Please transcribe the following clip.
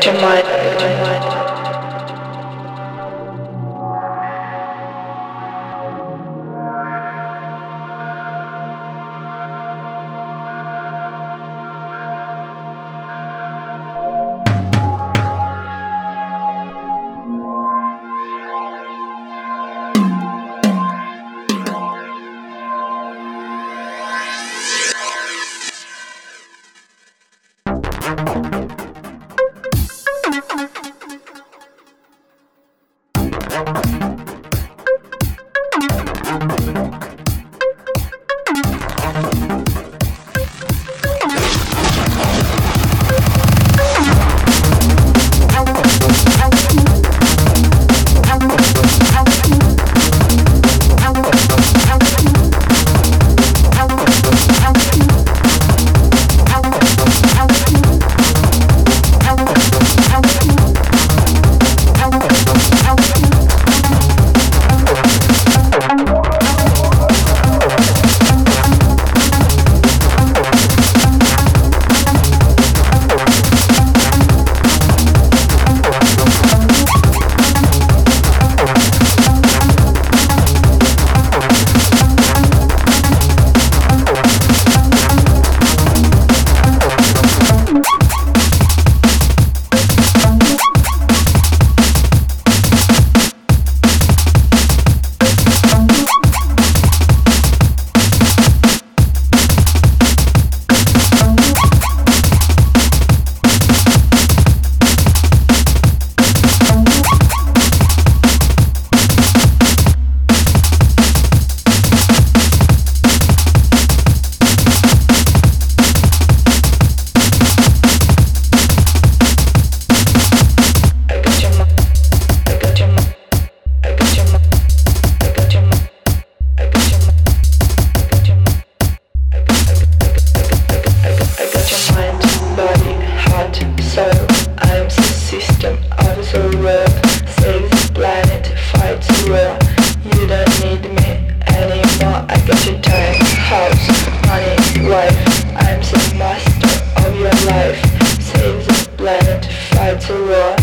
to mud. things of blood to fight to war.